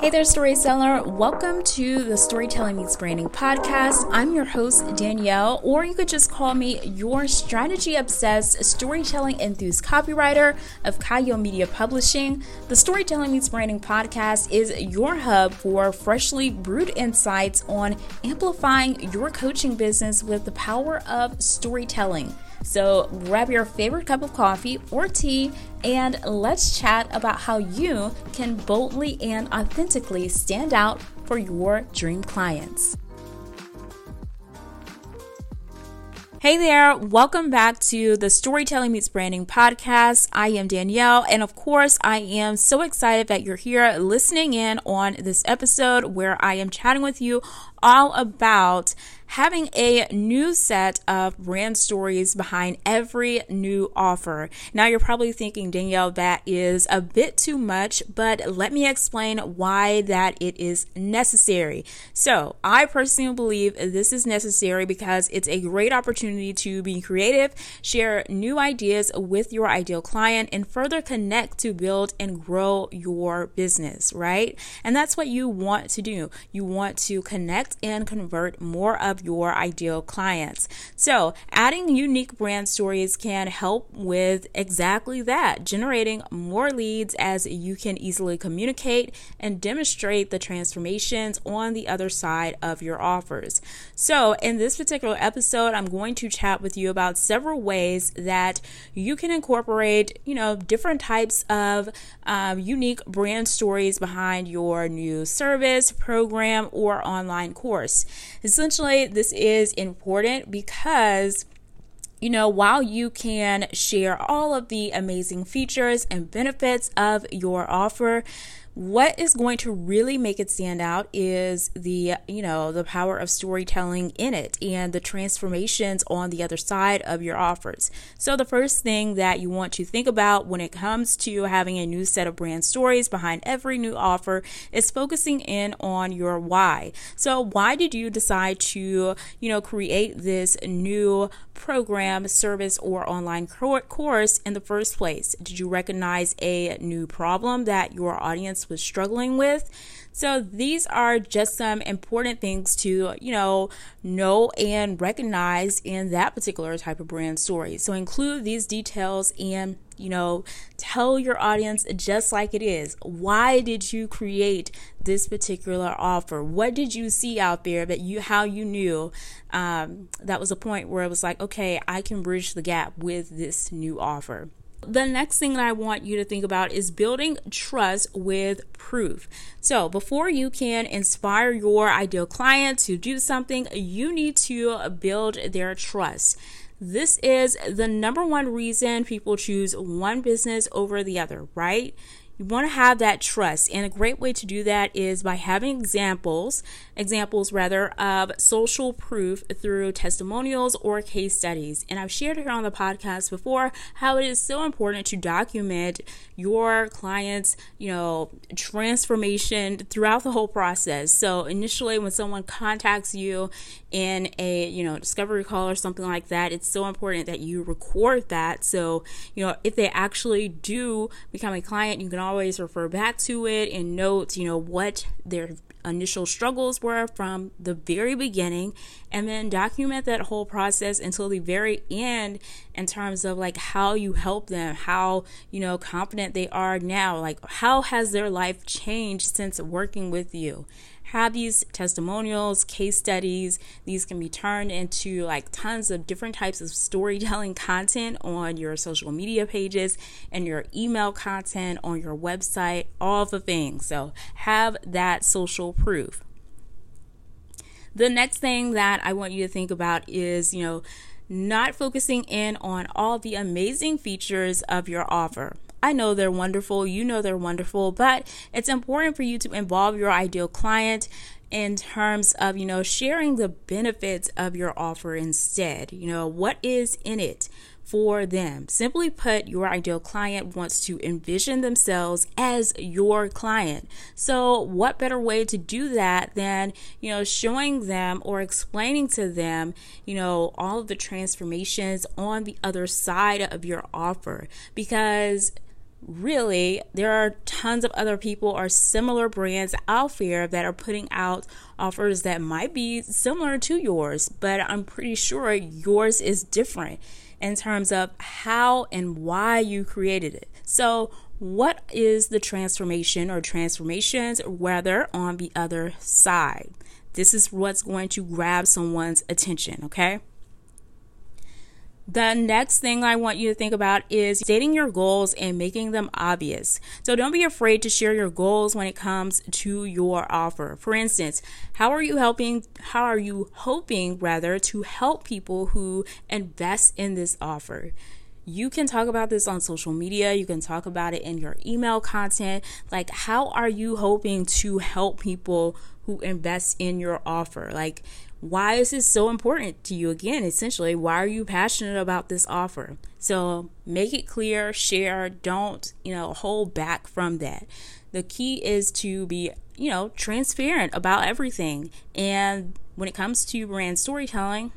Hey there, storyteller. Welcome to the Storytelling Meets Branding podcast. I'm your host, Danielle, or you could just call me your strategy obsessed storytelling enthused copywriter of Chayil Media Publishing. The Storytelling Meets Branding podcast is your hub for freshly brewed insights on amplifying your coaching business with the power of storytelling. So grab your favorite cup of coffee or tea and let's chat about how you can boldly and authentically stand out for your dream clients. Hey there, welcome back to the Storytelling Meets Branding podcast. I am Danielle, and of course, I am so excited that you're here listening in on this episode where I am chatting with you all about having a new set of brand stories behind every new offer. Now you're probably thinking, Danielle, that is a bit too much, but let me explain why that it is necessary. So I personally believe this is necessary because it's a great opportunity to be creative, share new ideas with your ideal client, and further connect to build and grow your business, right? And that's what you want to do. You want to connect and convert more of your ideal clients. So, adding unique brand stories can help with exactly that, generating more leads as you can easily communicate and demonstrate the transformations on the other side of your offers. So, in this particular episode, I'm going to chat with you about several ways that you can incorporate, you know, different types of um, unique brand stories behind your new service, program, or online course. Essentially, this is important because you know, while you can share all of the amazing features and benefits of your offer, what is going to really make it stand out is the you know the power of storytelling in it and the transformations on the other side of your offers. So the first thing that you want to think about when it comes to having a new set of brand stories behind every new offer is focusing in on your why. So why did you decide to you know create this new program service or online course in the first place? Did you recognize a new problem that your audience was struggling with. So these are just some important things to, you know, know and recognize in that particular type of brand story. So include these details and you know, tell your audience just like it is. Why did you create this particular offer? What did you see out there that you, how you knew um, that was a point where it was like, okay, I can bridge the gap with this new offer. The next thing that I want you to think about is building trust with proof. So, before you can inspire your ideal client to do something, you need to build their trust. This is the number one reason people choose one business over the other, right? You want to have that trust. And a great way to do that is by having examples, examples rather, of social proof through testimonials or case studies. And I've shared here on the podcast before how it is so important to document your client's, you know, transformation throughout the whole process. So initially when someone contacts you in a, you know, discovery call or something like that, it's so important that you record that. So, you know, if they actually do become a client, you can always refer back to it and note, you know, what their initial struggles were from the very beginning and then document that whole process until the very end in terms of like how you help them how you know confident they are now. Like how has their life changed since working with you have these testimonials, case studies. These can be turned into like tons of different types of storytelling content on your social media pages and your email content on your website, all the things. So have that social proof. The next thing that I want you to think about is, you know, not focusing in on all the amazing features of your offer. I know they're wonderful, you know they're wonderful, but it's important for you to involve your ideal client in terms of, you know, sharing the benefits of your offer instead. You know, what is in it? for them. Simply put, your ideal client wants to envision themselves as your client. So, what better way to do that than, you know, showing them or explaining to them, you know, all of the transformations on the other side of your offer? Because really there are tons of other people or similar brands out there that are putting out offers that might be similar to yours but i'm pretty sure yours is different in terms of how and why you created it. So what is the transformation or transformations whether on the other side? This is what's going to grab someone's attention okay the next thing I want you to think about is stating your goals and making them obvious. So don't be afraid to share your goals when it comes to your offer. For instance, how are you helping how are you hoping rather to help people who invest in this offer? You can talk about this on social media. You can talk about it in your email content. Like, how are you hoping to help people who invest in your offer? Like, why is this so important to you? Again, essentially, why are you passionate about this offer? So make it clear, share, don't, you know, hold back from that. The key is to be, you know, transparent about everything. And when it comes to brand storytelling,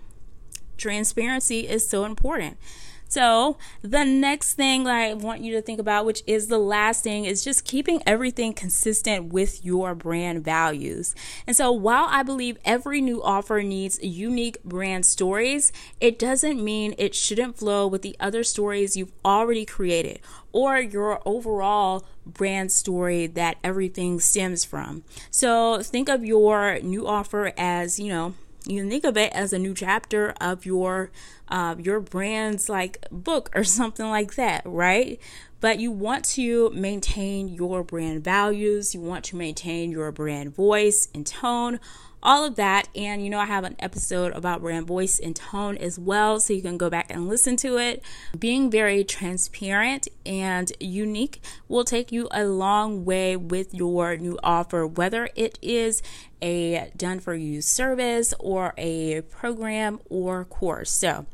transparency is so important. So, the next thing I want you to think about, which is the last thing, is just keeping everything consistent with your brand values. And so, while I believe every new offer needs unique brand stories, it doesn't mean it shouldn't flow with the other stories you've already created or your overall brand story that everything stems from. So, think of your new offer as, you know, you can think of it as a new chapter of your uh, your brand's like book or something like that, right? But you want to maintain your brand values, you want to maintain your brand voice and tone, all of that. And you know, I have an episode about brand voice and tone as well, so you can go back and listen to it. Being very transparent and unique will take you a long way with your new offer, whether it is a done for you service or a program or course. So,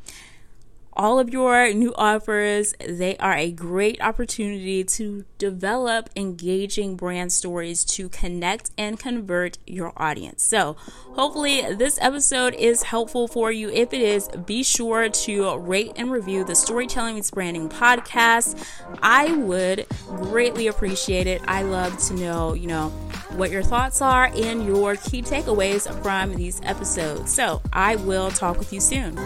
all of your new offers, they are a great opportunity to develop engaging brand stories to connect and convert your audience. So, hopefully, this episode is helpful for you. If it is, be sure to rate and review the Storytelling Meets Branding podcast. I would greatly appreciate it. I love to know, you know, what your thoughts are and your key takeaways from these episodes. So, I will talk with you soon.